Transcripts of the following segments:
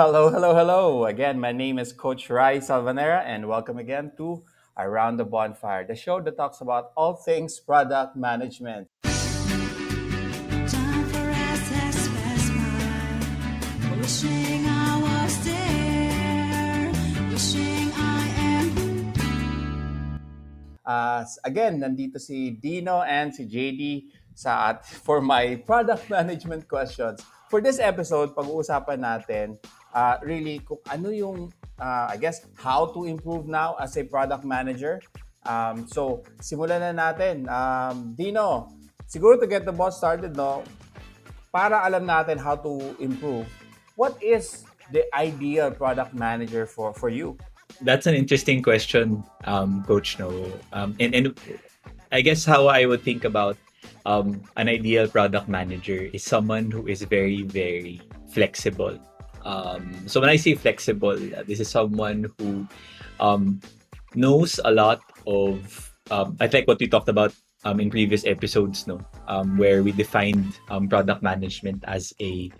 Hello, hello, hello. Again, my name is Coach Rai Salvanera, and welcome again to Around the Bonfire, the show that talks about all things product management. Uh, again, nandito si Dino and si JD sa at for my product management questions. For this episode, pag-uusapan natin uh, really kung ano yung, uh, I guess, how to improve now as a product manager. Um, so, simulan na natin. Um, Dino, siguro to get the ball started, no, para alam natin how to improve, what is the ideal product manager for, for you? That's an interesting question, um, Coach No. Um, and, and I guess how I would think about um, an ideal product manager is someone who is very, very flexible. Um, so when I say flexible, this is someone who um, knows a lot of. Um, I think what we talked about um, in previous episodes, no, um, where we defined um, product management as a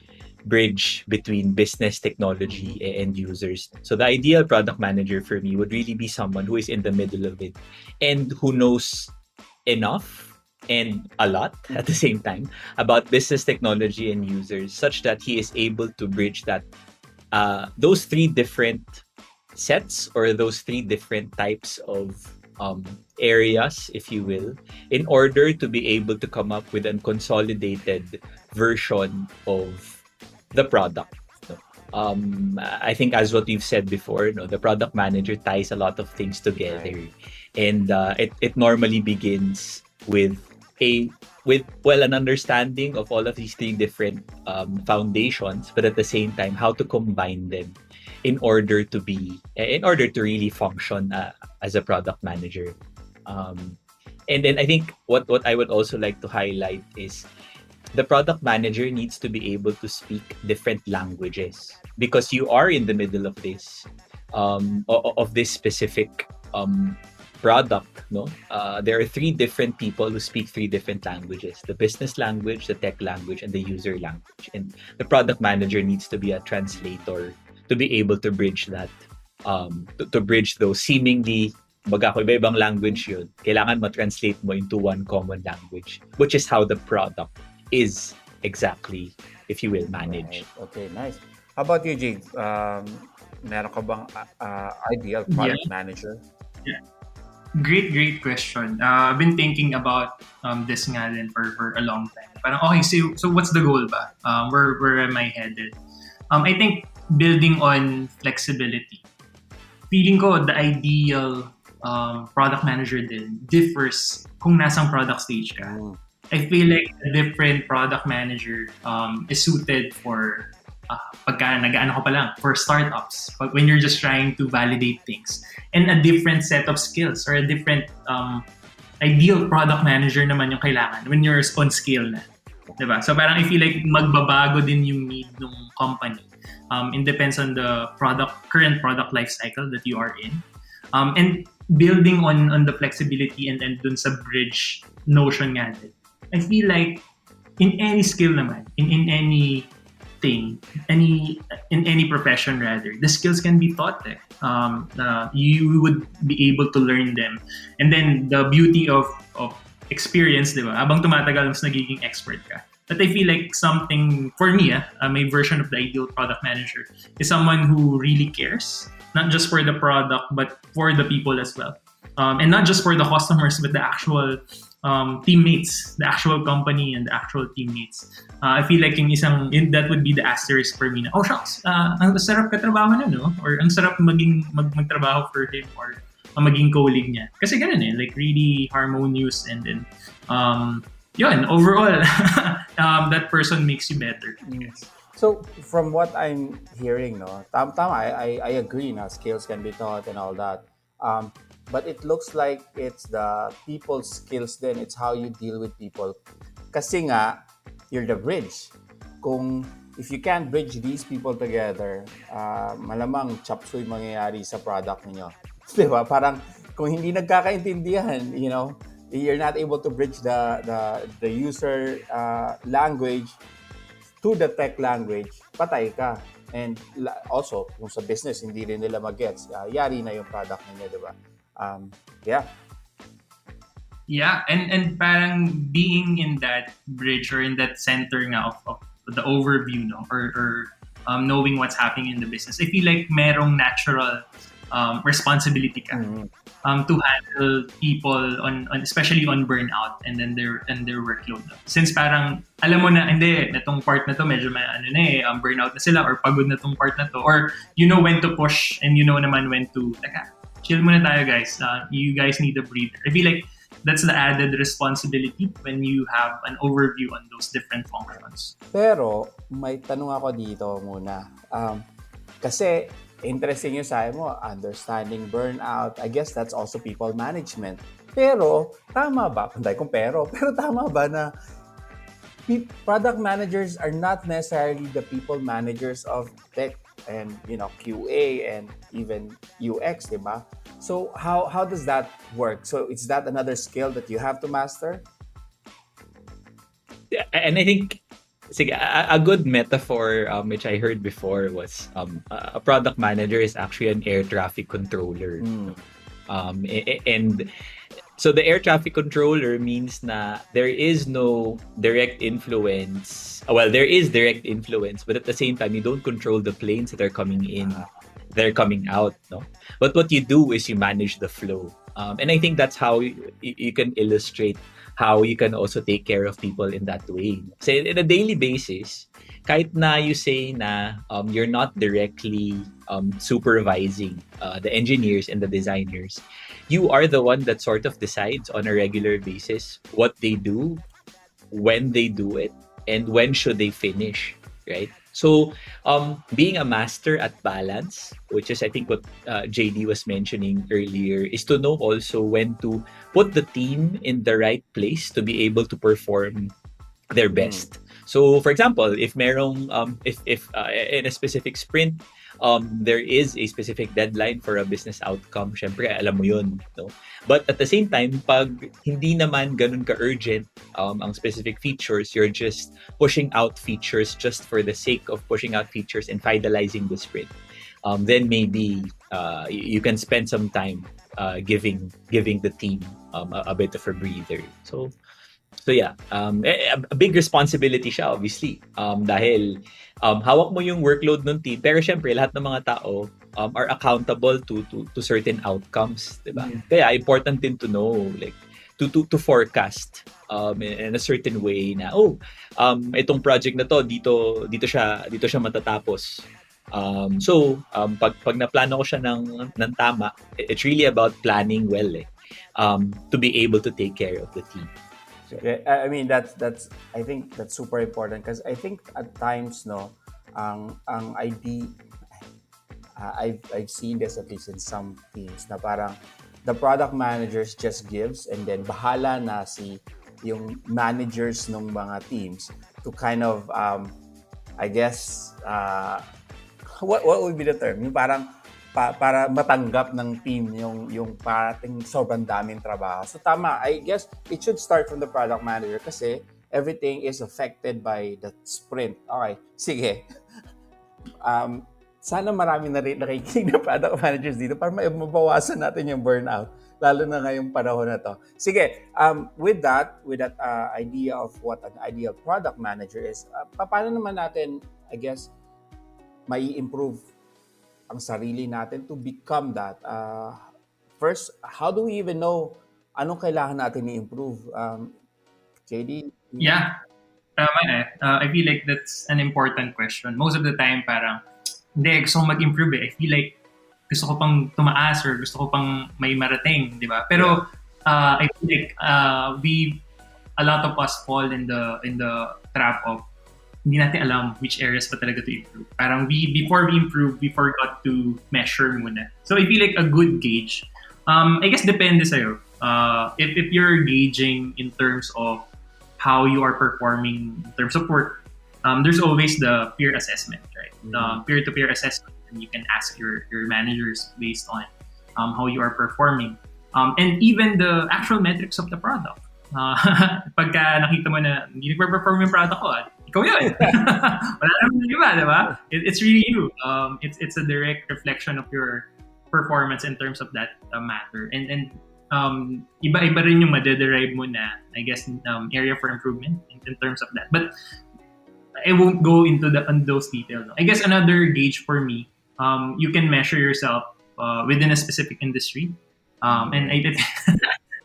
bridge between business, technology, and users. So the ideal product manager for me would really be someone who is in the middle of it and who knows enough and a lot at the same time about business technology and users such that he is able to bridge that uh, those three different sets or those three different types of um, areas if you will in order to be able to come up with a consolidated version of the product. Um, I think as what we've said before, you know, the product manager ties a lot of things together, and uh, it it normally begins with a with well an understanding of all of these three different um, foundations but at the same time how to combine them in order to be in order to really function uh, as a product manager. Um, and then i think what what i would also like to highlight is the product manager needs to be able to speak different languages because you are in the middle of this um, of, of this specific um, product no uh, there are three different people who speak three different languages the business language the tech language and the user language and the product manager needs to be a translator to be able to bridge that um, to, to bridge those seemingly baga ko iba-ibang language yun kailangan ma-translate mo into one common language which is how the product is exactly if you will manage Right. Okay, nice. How about you, Jade? Um, meron ka bang uh, uh, ideal product manager? Great, great question. Uh, I've been thinking about um, this nga din for, for a long time. Parang, okay, so, so what's the goal ba? Um, where, where am I headed? Um, I think building on flexibility. Feeling ko the ideal um, product manager din differs kung nasang product stage ka. Mm. I feel like a different product manager um, is suited for uh, pagka nag-ano ko pa lang, for startups. But when you're just trying to validate things. And a different set of skills or a different um, ideal product manager naman yung kailangan when you're on scale na. Diba? So parang I feel like magbabago din yung need ng company. Um, it depends on the product current product life cycle that you are in. Um, and building on on the flexibility and and dun sa bridge notion nga din. I feel like in any skill naman, in, in any thing, any in any profession rather, the skills can be taught eh. Um, uh, you would be able to learn them. And then the beauty of of experience, di ba? Habang tumatagal, mas nagiging expert ka. But I feel like something, for me, ah, uh, my version of the ideal product manager is someone who really cares, not just for the product, but for the people as well. Um, and not just for the customers, but the actual um, teammates, the actual company and the actual teammates. Uh, I feel like yung isang, yun, that would be the asterisk for me na, oh shucks, uh, ang sarap katrabaho na, no? Or ang sarap maging, mag, magtrabaho for him or uh, maging colleague niya. Kasi ganun eh, like really harmonious and then, um, yun, overall, um, that person makes you better. So, from what I'm hearing, no, tam tama, I, I, I agree na skills can be taught and all that. Um, but it looks like it's the people skills then. It's how you deal with people. Kasi nga, you're the bridge. Kung if you can't bridge these people together, uh, malamang chop suey mangyayari sa product niyo. Di ba? Parang kung hindi nagkakaintindihan, you know, you're not able to bridge the the the user uh, language to the tech language, patay ka. And also, kung sa business, hindi rin nila mag-gets, ah, yari na yung product ninyo, di ba? Um, yeah. Yeah, and and parang being in that bridge or in that center nga of, of the overview, no, or, or um, knowing what's happening in the business, I feel like merong natural um, responsibility ka Mhm. um, to handle people on, on especially on burnout and then their and their workload. Since parang alam mo na hindi itong part na to medyo may ano na eh um, burnout na sila or pagod na tong part na to or you know when to push and you know naman when to teka chill muna tayo guys. Uh, you guys need a breather. I feel like that's the added responsibility when you have an overview on those different functions. Pero, may tanong ako dito muna. Um, kasi, interesting yung sabi mo, understanding burnout. I guess that's also people management. Pero, tama ba? Panday kung pero. Pero tama ba na product managers are not necessarily the people managers of tech and you know QA and even UX, di ba? So how how does that work? So is that another skill that you have to master? Yeah, and I think sige, a, a good metaphor um, which I heard before was um, a product manager is actually an air traffic controller. Mm. Um, and so the air traffic controller means na there is no direct influence. Well, there is direct influence, but at the same time, you don't control the planes that are coming in, they're coming out. No, but what you do is you manage the flow. Um, and I think that's how you, you can illustrate how you can also take care of people in that way. So in a daily basis, kahit na you say na um, you're not directly um, supervising uh, the engineers and the designers, you are the one that sort of decides on a regular basis what they do, when they do it, and when should they finish, right? So, um, being a master at balance, which is I think what uh, JD was mentioning earlier, is to know also when to put the team in the right place to be able to perform their best. So, for example, if merong um, if if uh, in a specific sprint, um, there is a specific deadline for a business outcome, syempre alam mo yun, no? But at the same time, pag hindi naman ganun ka-urgent um, ang specific features, you're just pushing out features just for the sake of pushing out features and finalizing the sprint. Um, then maybe uh, you can spend some time uh, giving giving the team um, a, a bit of a breather. So So yeah, um, eh, a, a big responsibility siya obviously. Um, dahil um, hawak mo yung workload ng team, pero syempre lahat ng mga tao um, are accountable to to to certain outcomes, 'di ba? Kaya important din to know like to to to forecast um in, in a certain way na oh, um itong project na to dito dito siya dito siya matatapos. Um, so, um, pag, pag naplano ko siya ng, ng tama, it's really about planning well eh, um, to be able to take care of the team. I I mean that's that's I think that's super important because I think at times no ang ang ID uh, I've I've seen this at least in some teams na parang the product managers just gives and then bahala na si yung managers ng mga teams to kind of um I guess uh, what what would be the term? Yung parang pa, para matanggap ng team yung yung parating sobrang daming trabaho. So tama, I guess it should start from the product manager kasi everything is affected by the sprint. Okay, sige. Um, sana marami na rin nakikinig na product managers dito para ma- mabawasan natin yung burnout lalo na ngayong panahon na to. Sige, um, with that, with that uh, idea of what an ideal product manager is, uh, pa- paano naman natin, I guess, mai improve ang sarili natin to become that. Uh, first, how do we even know anong kailangan natin i-improve? Um, JD? Yeah. Tama eh. Uh, I feel like that's an important question. Most of the time, parang, hindi, gusto ko mag-improve eh. I feel like gusto ko pang tumaas or gusto ko pang may marating, di ba? Pero uh, I feel like uh, we, a lot of us fall in the in the trap of hindi natin alam which areas pa talaga to improve. Parang we, before we improve, we forgot to measure muna. So I feel like a good gauge, um, I guess depende sa'yo. Uh, if, if you're gauging in terms of how you are performing in terms of work, um, there's always the peer assessment, right? The peer-to-peer assessment, and you can ask your, your managers based on um, how you are performing. Um, and even the actual metrics of the product. Uh, pagka nakita mo na hindi nagpe-perform yung product ko, at ikaw yun. Wala naman yung iba, di ba? It, it's really you. Um, it's it's a direct reflection of your performance in terms of that uh, matter. And and um, iba-iba rin yung madederive mo na, I guess, um, area for improvement in, in terms of that. But I won't go into the on those details. I guess another gauge for me, um, you can measure yourself uh, within a specific industry. Um, and I did,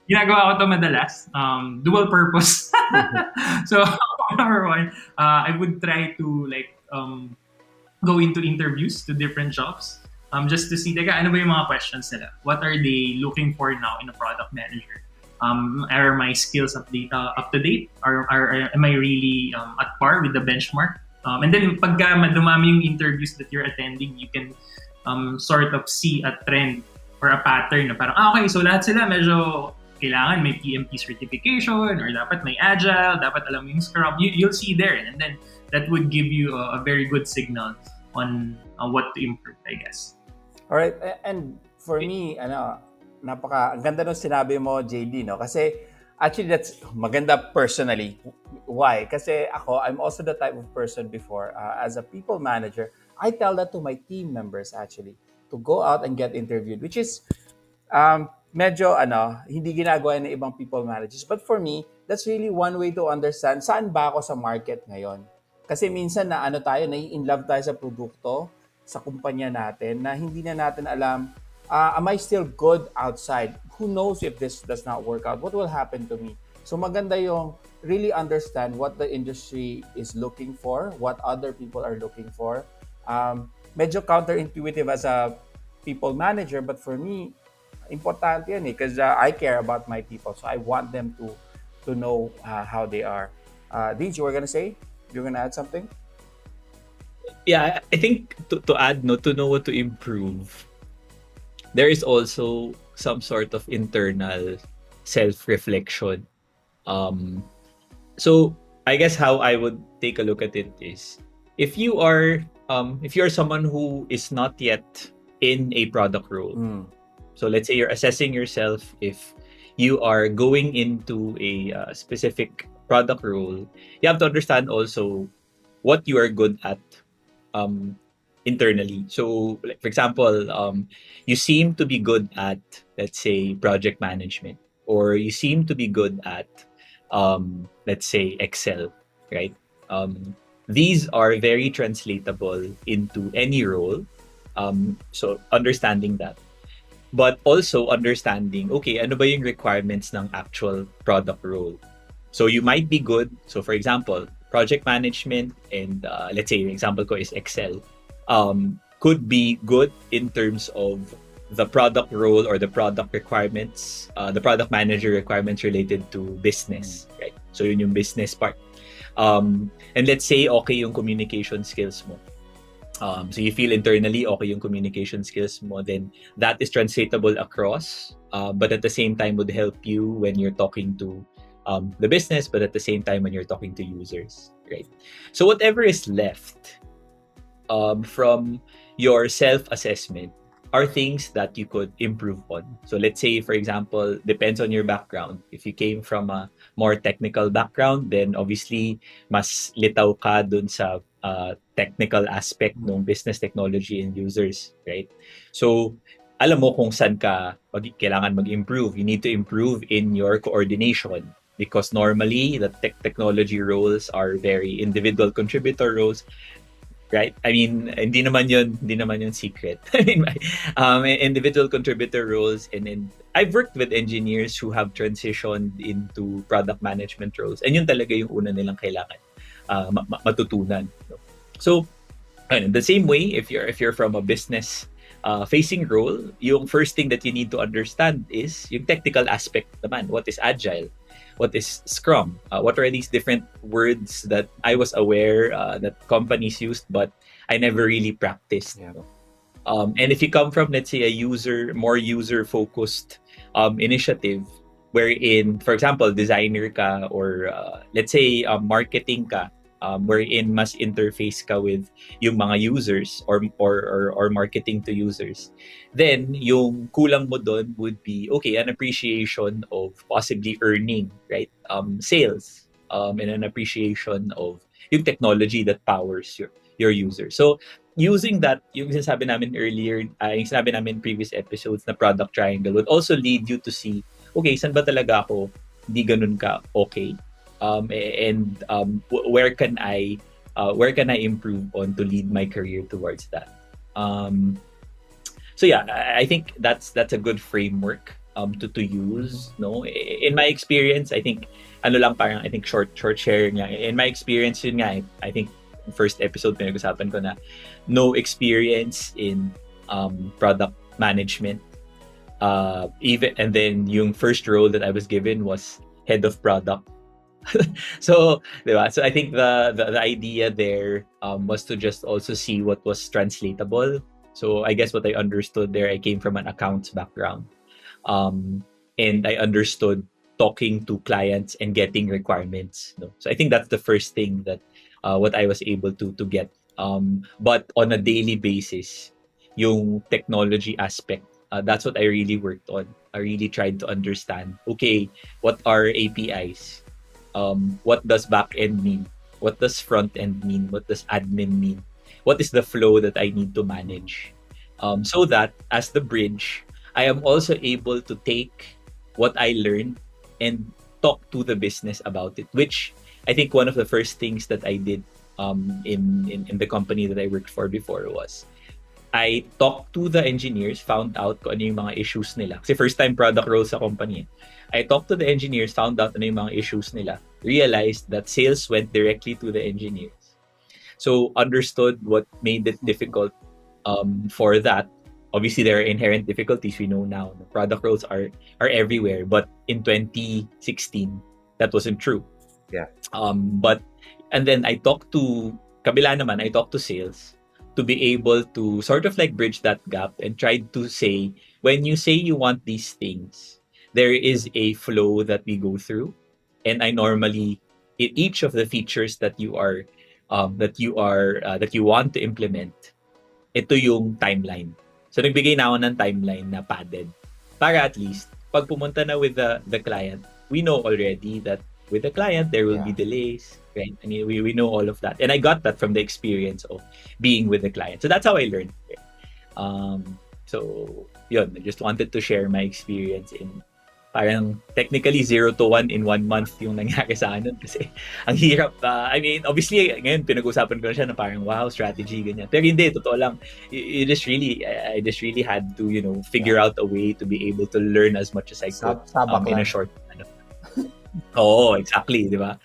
ginagawa ko to madalas. Um, dual purpose. so, number one, uh, I would try to like um, go into interviews to different jobs um, just to see, teka, ano ba yung mga questions nila? What are they looking for now in a product manager? Um, are my skills up, date, uh, up to date? Are, are, am I really um, at par with the benchmark? Um, and then, pagka madumami yung interviews that you're attending, you can um, sort of see a trend or a pattern na parang, ah, okay, so lahat sila medyo kailangan may PMP certification or dapat may agile, dapat alam mo yung scrum. You, you'll see there. And then, that would give you a, a very good signal on on what to improve, I guess. All right, and for me, ano, napaka ang ganda nung sinabi mo, JD, no? Kasi actually that's maganda personally. Why? Kasi ako, I'm also the type of person before uh, as a people manager, I tell that to my team members actually to go out and get interviewed, which is um, medyo ano, hindi ginagawa ng ibang people managers. But for me, that's really one way to understand saan ba ako sa market ngayon. Kasi minsan na ano tayo, nai-in love tayo sa produkto, sa kumpanya natin na hindi na natin alam, ah, am I still good outside? Who knows if this does not work out? What will happen to me? So maganda yung really understand what the industry is looking for, what other people are looking for. Um, medyo counterintuitive as a people manager, but for me, importante eh because uh, I care about my people. So I want them to to know uh, how they are. Uh, Deej, you were gonna say? You're gonna add something? yeah, I think to, to add no to know what to improve, there is also some sort of internal self-reflection. Um, so I guess how I would take a look at it is if you are um, if you're someone who is not yet in a product role, Mm. So let's say you're assessing yourself if you are going into a uh, specific product role, you have to understand also what you are good at um, internally. So, like, for example, um, you seem to be good at, let's say, project management, or you seem to be good at, um, let's say, Excel, right? Um, these are very translatable into any role. Um, so, understanding that. But also understanding, okay, ano ba yung requirements ng actual product role? So, you might be good. So, for example, project management and uh, let's say an example ko is Excel um, could be good in terms of the product role or the product requirements, uh, the product manager requirements related to business, right? So yun yung business part. Um, and let's say okay yung communication skills mo. Um, so you feel internally okay yung communication skills mo, then that is translatable across, uh, but at the same time would help you when you're talking to um, the business, but at the same time when you're talking to users, right? So whatever is left um, from your self-assessment are things that you could improve on. So let's say, for example, depends on your background. If you came from a more technical background, then obviously mas litaw ka dun sa uh, technical aspect ng business technology and users, right? So alam mo kung saan ka mag- kailangan mag-improve. You need to improve in your coordination because normally the tech technology roles are very individual contributor roles right i mean hindi naman yun hindi naman yun secret i mean um individual contributor roles and then i've worked with engineers who have transitioned into product management roles and yun talaga yung una nilang kailangan uh, ma- ma- matutunan so ayun, the same way if you're if you're from a business uh, facing role, yung first thing that you need to understand is yung technical aspect naman. What is agile? What is Scrum? Uh, what are these different words that I was aware uh, that companies used, but I never really practiced. Yeah. Um, and if you come from, let's say, a user, more user-focused um, initiative, wherein, for example, designer ka or uh, let's say uh, marketing ka, um, wherein mas interface ka with yung mga users or, or, or, or marketing to users, then yung kulang mo doon would be, okay, an appreciation of possibly earning, right? Um, sales, um, and an appreciation of yung technology that powers your your user. So using that, yung sinasabi namin earlier, uh, yung sinabi namin in previous episodes na product triangle would also lead you to see, okay, saan ba talaga ako hindi ganun ka okay? Um, and um, where can I uh, where can I improve on to lead my career towards that? Um, so yeah, I think that's that's a good framework um, to to use. No, in my experience, I think ano lang parang I think short short sharing lang. In my experience, yun nga, I think first episode pinag-usapan ko na no experience in um, product management. Uh, even and then yung first role that I was given was head of product. so, diba? So I think the, the the idea there um, was to just also see what was translatable. So I guess what I understood there, I came from an accounts background, um, and I understood talking to clients and getting requirements. No? So I think that's the first thing that uh, what I was able to to get. Um, but on a daily basis, yung technology aspect, uh, that's what I really worked on. I really tried to understand. Okay, what are APIs? Um, what does backend mean? What does front end mean? What does admin mean? What is the flow that I need to manage? Um, so that as the bridge, I am also able to take what I learned and talk to the business about it, which I think one of the first things that I did um, in, in, in the company that I worked for before was I talked to the engineers, found out kung ano yung mga issues nila. Kasi first time product role sa company. I talked to the engineers, found out ano yung mga issues nila. Realized that sales went directly to the engineers. So understood what made it difficult um, for that. Obviously, there are inherent difficulties we know now. The product roles are are everywhere, but in 2016, that wasn't true. Yeah. Um, but and then I talked to kabila naman, I talked to sales to be able to sort of like bridge that gap and try to say when you say you want these things, there is a flow that we go through, and I normally in each of the features that you are um, that you are uh, that you want to implement, ito yung timeline. So nagbigay na ako ng timeline na padded para at least pag pumunta na with the the client, we know already that with the client there will be delays, right? I mean, we, we know all of that, and I got that from the experience of being with the client. So that's how I learned. it. Um, so yun, I just wanted to share my experience in parang technically zero to one in one month yung nangyari sa akin kasi ang hirap. uh, I mean, obviously, ngayon pinag-usapan ko na siya na parang wow, strategy, ganyan. Pero hindi, totoo lang. You, you just really, I I just really had to, you know, figure out a way to be able to learn as much as I could Sab- um, in a short ano. Oo, exactly, di ba?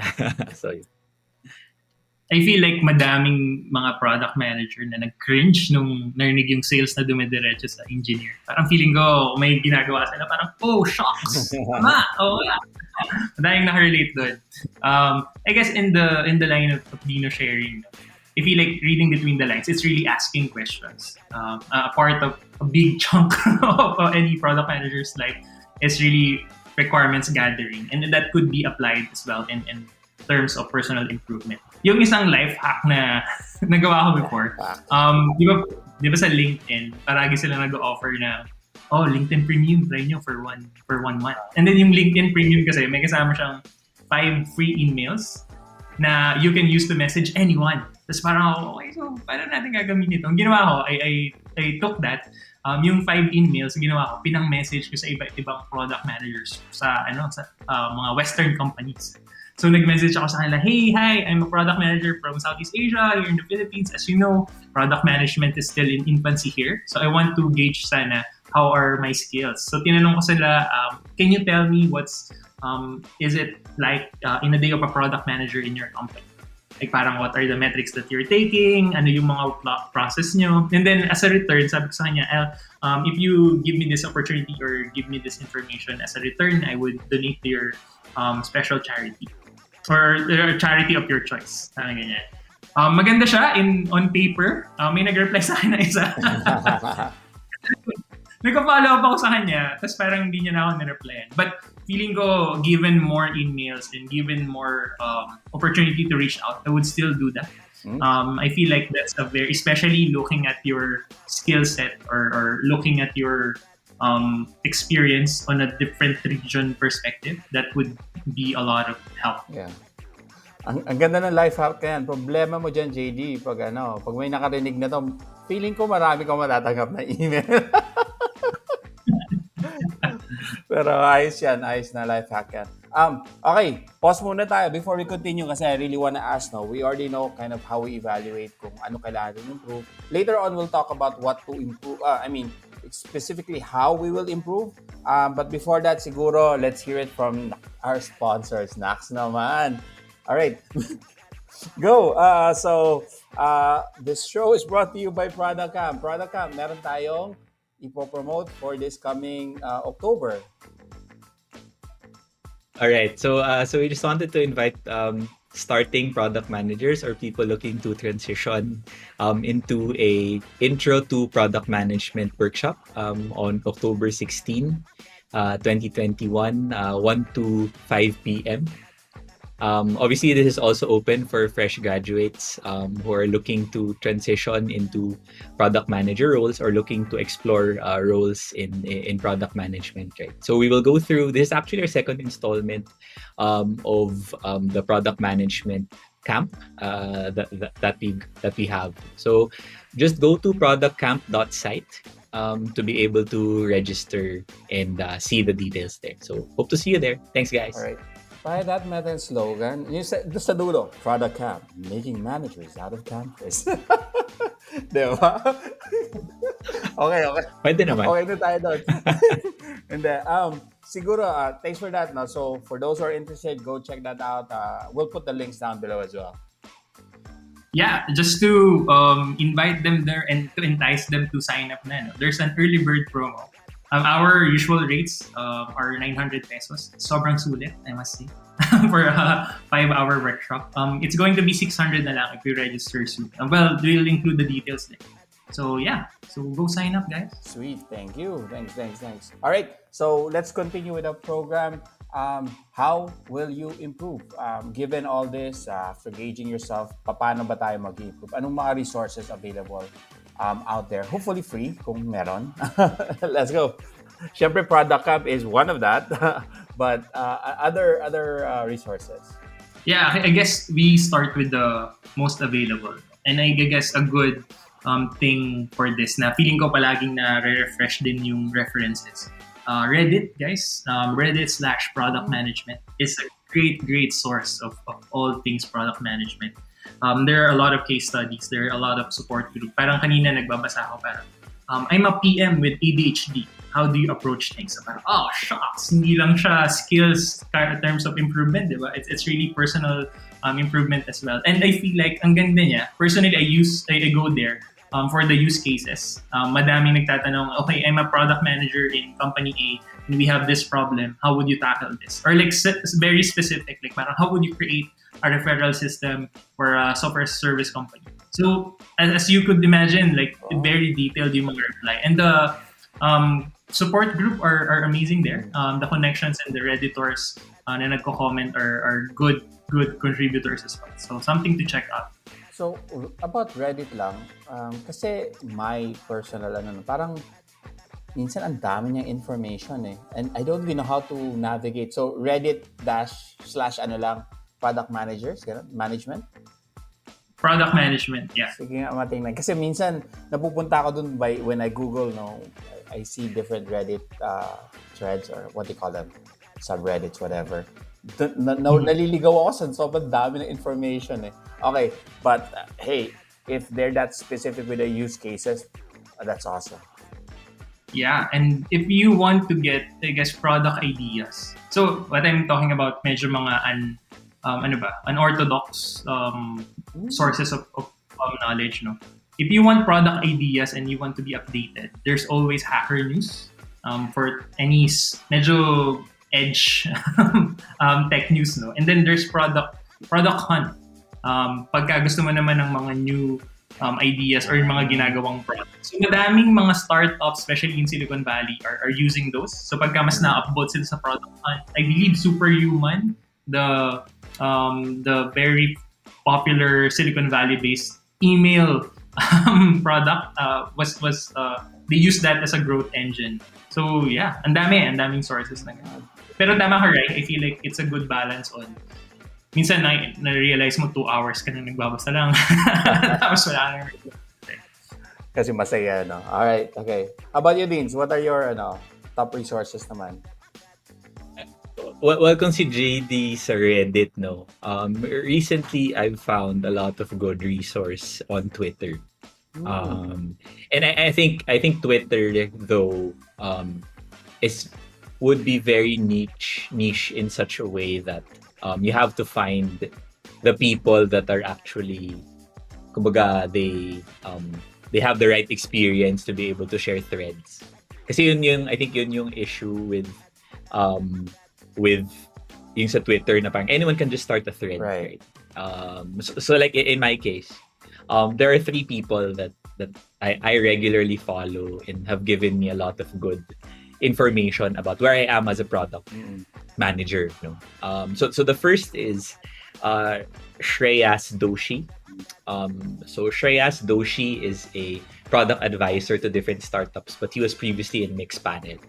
so, yun. I feel like madaming mga product manager na nag-cringe nung narinig yung sales na dumidiretso sa engineer. Parang feeling ko may ginagawa sila parang, oh, shocks! Tama! Oo nga! Madaming nakarelate doon. Um, I guess in the in the line of, of Dino sharing, I feel like reading between the lines, it's really asking questions. Um, a part of a big chunk of any product manager's life is really requirements gathering. And that could be applied as well in, in terms of personal improvement. Yung isang life hack na nagawa ko before, um, di ba, di ba sa LinkedIn, paragi sila nag-offer na, oh, LinkedIn Premium, try nyo for one, for one month. And then yung LinkedIn Premium kasi, may kasama siyang five free emails na you can use to message anyone. Tapos parang ako, okay, so paano natin gagamitin ito? Ang ginawa ko, I, I, I took that, um, yung five emails, ginawa ko, pinang message ko sa iba't ibang product managers sa, ano, sa uh, mga Western companies. So nag-message ako sa kanila, hey, hi, I'm a product manager from Southeast Asia here in the Philippines. As you know, product management is still in infancy here. So I want to gauge sana how are my skills. So tinanong ko sila, um, can you tell me what's, um, is it like uh, in a day of a product manager in your company? Like parang what are the metrics that you're taking? Ano yung mga process nyo? And then as a return, sabi ko sa kanya, um, if you give me this opportunity or give me this information as a return, I would donate to your um, special charity or uh, charity of your choice. Parang ganyan. Um, maganda siya in on paper. Uh, may nag-reply sa akin na isa. Nagka-follow up ako sa kanya, tapos parang hindi niya na ako nireplyan. But feeling ko, given more emails and given more um, opportunity to reach out, I would still do that. Mm. Um, I feel like that's a very, especially looking at your skill set or, or looking at your um, experience on a different region perspective, that would be a lot of help. Yeah. Ang, ang ganda ng life hack yan. Problema mo dyan, JD, pag ano, pag may nakarinig na to, feeling ko marami kang matatanggap na email. Pero ayos yan, ayos na life hack yan. Um, okay, pause muna tayo before we continue kasi I really wanna ask, no, we already know kind of how we evaluate kung ano kailangan improve. Later on, we'll talk about what to improve, uh, I mean, specifically how we will improve. Um, but before that, siguro, let's hear it from our sponsors. Nax naman. All right. Go. Uh, so, uh, this show is brought to you by Product Camp. Product Camp, meron tayong ipopromote for this coming uh, October. All right. So uh, so we just wanted to invite um, starting product managers or people looking to transition um, into a intro to product management workshop um, on October 16, uh, 2021, uh, 1 to 5 p.m. Um, obviously, this is also open for fresh graduates um, who are looking to transition into product manager roles or looking to explore uh, roles in in product management. Right. So we will go through this. Is actually our second installment um, of um, the product management camp uh, that, that that we that we have. So just go to productcamp.site um, to be able to register and uh, see the details there. So hope to see you there. Thanks, guys. All right. By that method slogan, yung sa, doon sa dulo, Product Camp, making managers out of campus. Di ba? okay, okay. Pwede naman. Okay na tayo doon. And then, um, siguro, uh, thanks for that. No? So, for those who are interested, go check that out. Uh, we'll put the links down below as well. yeah, just to um, invite them there and to entice them to sign up na. No? There's an early bird promo. Um, our usual rates uh, are 900 pesos. Sobrang sulit, I must say, for a five-hour workshop. Um, it's going to be 600 na lang if you register soon. Uh, well, we'll include the details there. So yeah, so go sign up, guys. Sweet. Thank you. Thanks, thanks, thanks. All right. So, let's continue with our program. Um, how will you improve? Um, given all this, uh, after gauging yourself, paano ba tayo mag-improve? Anong mga resources available um, out there? Hopefully free, kung meron. Let's go. Siyempre, Product is one of that. but uh, other other uh, resources. Yeah, I I guess we start with the most available. And I guess a good um, thing for this na feeling ko palaging na refresh din yung references. Uh, Reddit, guys, um, Reddit slash product management is a great, great source of, of all things product management. Um, there are a lot of case studies. There are a lot of support group. Parang kanina nagbabasa ako parang, um, I'm a PM with ADHD. How do you approach things? So parang, oh, shucks, hindi lang siya skills in terms of improvement, di ba? It's, it's really personal um, improvement as well. And I feel like ang ganda niya. Personally, I use, I, I go there um, for the use cases. Um, madaming nagtatanong, okay, I'm a product manager in company A and we have this problem. How would you tackle this? Or like very specific, like parang how would you create a referral system for a software service company? So as, as you could imagine, like very detailed yung mga reply. And the um, support group are, are amazing there. Um, the connections and the redditors uh, na nagko-comment are, are good good contributors as well. So something to check out. So, about Reddit lang, um, kasi my personal, ano, no, parang minsan ang dami niyang information eh. And I don't know how to navigate. So, Reddit dash slash ano lang, product managers, ganun, management. Product management, yeah. Sige nga, matingnan. Kasi minsan, napupunta ako dun by, when I Google, no, I see different Reddit uh, threads or what do you call them? Subreddits, whatever. Dun- Na, na, naliligaw ako sa sobrang dami ng information eh. Okay, but uh, hey, if they're that specific with the use cases, uh, that's awesome. Yeah, and if you want to get, I guess, product ideas. So, what I'm talking about, medyo mga un, um, ano ba, unorthodox um, sources of, of, of knowledge, no? If you want product ideas and you want to be updated, there's always Hacker News um, for any medyo edge um, tech news, no? And then there's product product hunt. Um, pagka gusto mo naman ng mga new um, ideas or yung mga ginagawang products. So madaming mga startups, especially in Silicon Valley, are, are using those. So pagka mas na-upvote sila sa product I believe Superhuman, the um, the very popular Silicon Valley-based email um, product uh, was was uh, they use that as a growth engine. So yeah, ang dami, ang daming sources na ganun. Pero tama ka, right? I feel like it's a good balance on minsan na, na-realize mo two hours ka na nagbabasa lang. Tapos wala na. Kasi masaya, no? Alright, okay. How about you, Deans? What are your ano, top resources naman? Well, well kung si JD sa Reddit, no, um, recently I've found a lot of good resource on Twitter. Um, and I, I think I think Twitter though um, is would be very niche niche in such a way that um, you have to find the people that are actually kumbaga they um, they have the right experience to be able to share threads. Kasi yun yung I think yun yung issue with um, with yung sa Twitter na parang anyone can just start a thread. Right. Um, so, so like in my case, um, there are three people that that I, I regularly follow and have given me a lot of good information about where I am as a product Mm-mm. Manager. No? Um, so so the first is uh, Shreyas Doshi. Um, so Shreyas Doshi is a product advisor to different startups, but he was previously in Mixpanel.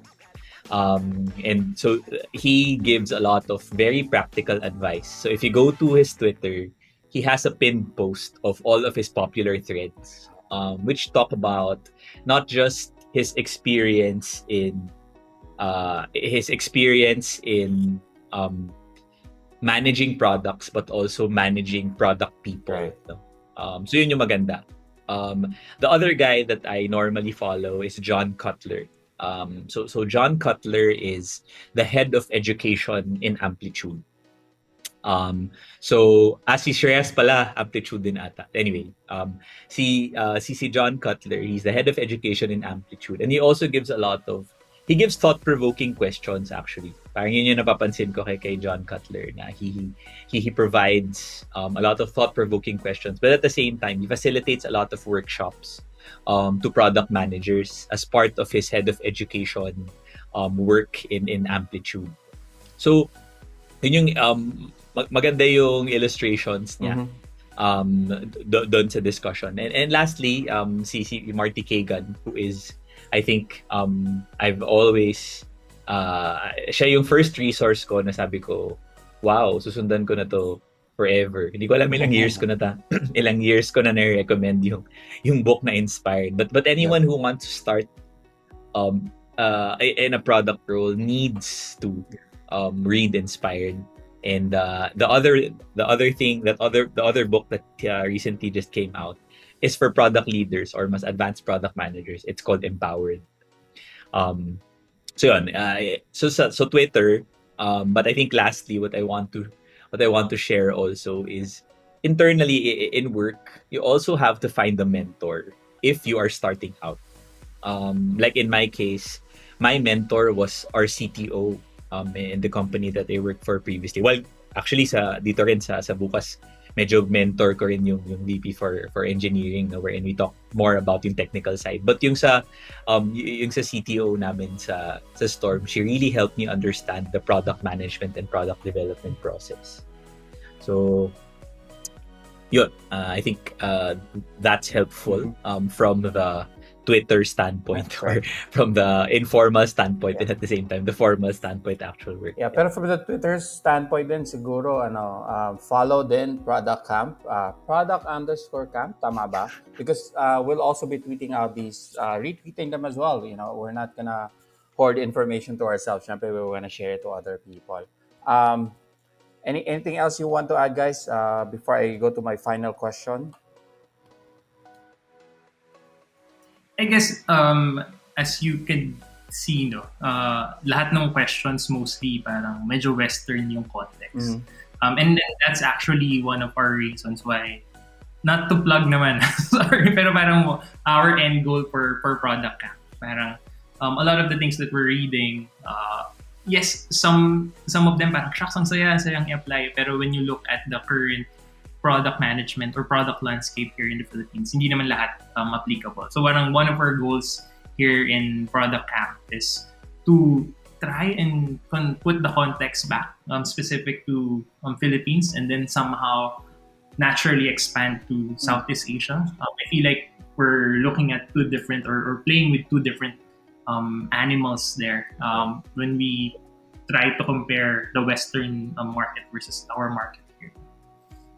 Um, and so he gives a lot of very practical advice. So if you go to his Twitter, he has a pinned post of all of his popular threads, um, which talk about not just his experience in uh, his experience in um, managing products, but also managing product people. Right. no? Um, so yun yung maganda. Um, the other guy that I normally follow is John Cutler. Um, so so John Cutler is the head of education in Amplitude. Um, so as si Shreyas pala, Amplitude din ata. Anyway, um, si, uh, si si John Cutler, he's the head of education in Amplitude, and he also gives a lot of he gives thought-provoking questions actually. Parang yun yung napapansin ko kay, kay John Cutler na he he, he provides um, a lot of thought-provoking questions, but at the same time, he facilitates a lot of workshops um, to product managers as part of his head of education um, work in in Amplitude. So, yun yung um, mag- maganda yung illustrations niya Mhm. um do- doon sa discussion. And and lastly, um si, si Marty Cagan who is I think um I've always uh siya yung first resource ko na sabi ko, wow, susundan ko na to forever. Hindi ko alam ilang years ko na ta ilang years ko na na-recommend yung yung book na inspired. But but anyone who wants to start um uh in a product role needs to um read inspired and uh, the other the other thing that other the other book that uh, recently just came out is for product leaders or mas advanced product managers. It's called empowered. Um so yun, uh, so so, so twitter um but i think lastly what i want to what i want to share also is internally in work you also have to find a mentor if you are starting out. Um like in my case my mentor was our cto um, in the company that I worked for previously. Well, actually sa dito rin sa sa bukas medyo mentor ko rin yung yung VP for for engineering no, wherein we talk more about yung technical side. But yung sa um yung sa CTO namin sa sa Storm, she really helped me understand the product management and product development process. So yun, uh, I think uh, that's helpful um, from the Twitter standpoint or from the informal standpoint Yeah. and at the same time the formal standpoint actual work. Yeah, pero from the Twitter standpoint din, siguro, ano, uh, follow din Product Camp, uh, Product underscore Camp, tama ba? Because uh, we'll also be tweeting out these, uh, retweeting them as well. You know, we're not gonna hoard information to ourselves. Siyempre, we're gonna share it to other people. Um, any anything else you want to add, guys, uh, before I go to my final question? I guess um, as you can see, no, uh, lahat ng questions mostly parang medyo Western yung context. Mhm. Um, and then that's actually one of our reasons why, not to plug naman, sorry, pero parang our end goal for, for product camp. Parang um, a lot of the things that we're reading, uh, yes, some some of them parang shucks, ang saya, ang sayang i-apply. Pero when you look at the current product management or product landscape here in the Philippines, hindi naman lahat um, applicable. So parang one of our goals here in Product Camp is to try and con- put the context back um, specific to um, Philippines and then somehow naturally expand to Southeast Asia. Um, I feel like we're looking at two different or, or playing with two different um, animals there um, when we try to compare the Western um, market versus our market.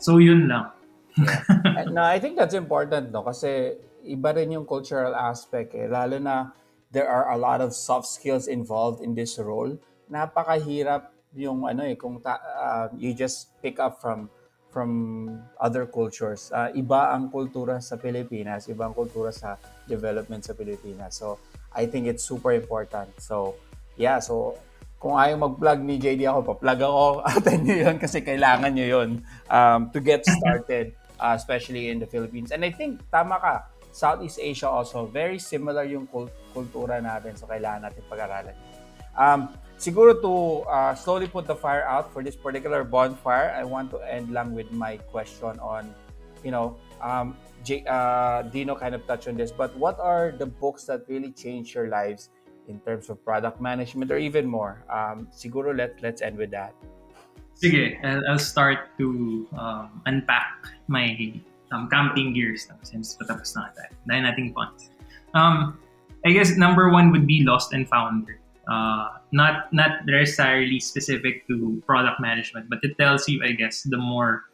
So yun lang. And, no, I think that's important no kasi iba rin yung cultural aspect eh lalo na there are a lot of soft skills involved in this role. Napakahirap yung ano eh kung ta- uh, you just pick up from from other cultures. Uh, iba ang kultura sa Pilipinas, iba ang kultura sa development sa Pilipinas. So I think it's super important. So yeah, so kung ayaw mag-plug ni JD ako, pa-plug ako, attend nyo yun kasi kailangan nyo yun um, to get started, uh, especially in the Philippines. And I think, tama ka, Southeast Asia also, very similar yung kul- kultura natin, so kailangan natin pag-aralan. Um, siguro to uh, slowly put the fire out for this particular bonfire, I want to end lang with my question on, you know, um, J- uh, Dino kind of touched on this, but what are the books that really changed your lives in terms of product management or even more? Um, siguro let, let's end with that. Sige, I'll, I'll start to um, unpack my um, camping gears since patapos na tayo. Dahil nating points. Um, I guess number one would be Lost and Founder. Uh, not not necessarily specific to product management, but it tells you, I guess, the more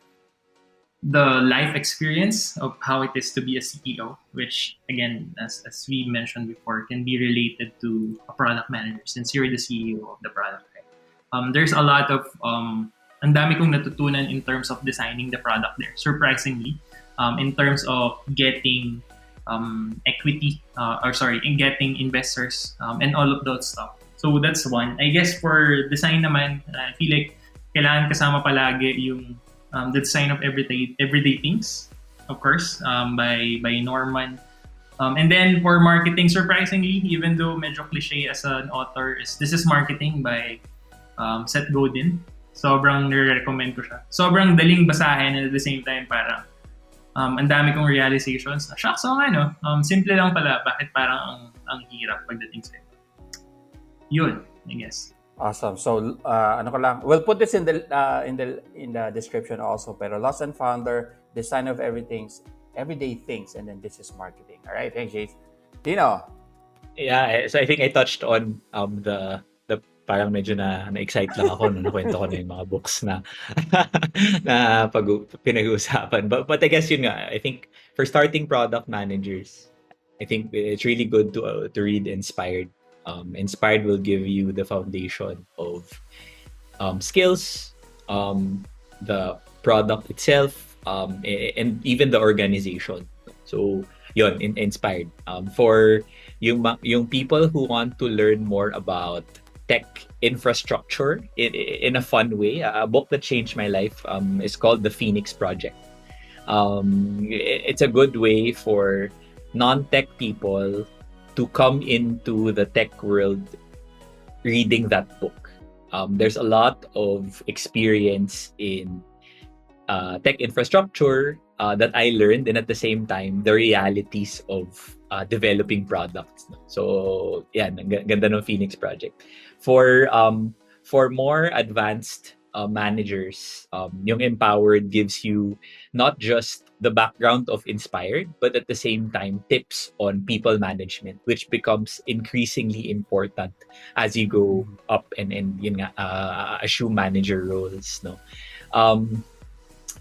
the life experience of how it is to be a CEO, which again, as, as we mentioned before, can be related to a product manager since you're the CEO of the product. Right? Um, there's a lot of um, ang dami kong natutunan in terms of designing the product there. Surprisingly, um, in terms of getting um, equity, uh, or sorry, in getting investors um, and all of those stuff. So that's one. I guess for design naman, I feel like kailangan kasama palagi yung um, the design of everyday everyday things, of course, um, by by Norman. Um, and then for marketing, surprisingly, even though medyo cliche as an author, is this is marketing by um, Seth Godin. Sobrang nire-recommend ko siya. Sobrang daling basahin and at the same time parang um, ang dami kong realizations. na, Shucks, so ano, um, simple lang pala. Bakit parang ang, ang hirap pagdating sa'yo? Yun, I guess. Awesome. So, uh, ano ko lang, we'll put this in the uh, in the in the description also. Pero Lost and Founder, Design of Everything's Everyday Things, and then This is Marketing. All right, thanks, Jace. Dino. Yeah, eh, so I think I touched on um the the parang medyo na na-excite lang ako nung nakwento ko na yung mga books na na pag pinag-uusapan. But but I guess yun nga, I think for starting product managers, I think it's really good to uh, to read Inspired. Um, Inspired will give you the foundation of um, skills, um, the product itself, um, and even the organization. So, yun, in, Inspired. Um, for yung, yung people who want to learn more about tech infrastructure in, in a fun way, a book that changed my life um, is called The Phoenix Project. Um, it's a good way for non-tech people to come into the tech world reading that book. Um, there's a lot of experience in uh, tech infrastructure uh, that I learned, and at the same time, the realities of uh, developing products. So, yeah, ang ga- ganda ng Phoenix project. For um, for more advanced uh, managers, um, yung Empowered gives you not just the background of Inspired, but at the same time, tips on people management, which becomes increasingly important as you go up and, and yun nga, uh, assume manager roles. No? Um,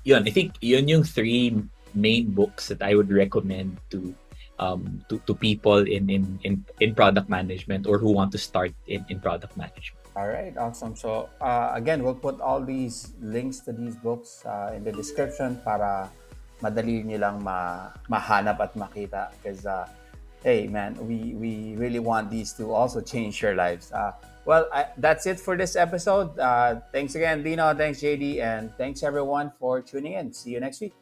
yun, I think yun yung three main books that I would recommend to um, to, to people in, in, in, in product management or who want to start in, in product management. All right, awesome. So, uh, again, we'll put all these links to these books uh, in the description para madali nyo lang ma mahanap at makita. Because, uh, hey, man, we, we really want these to also change your lives. Uh, well, I, that's it for this episode. Uh, thanks again, Dino. Thanks, JD. And thanks, everyone, for tuning in. See you next week.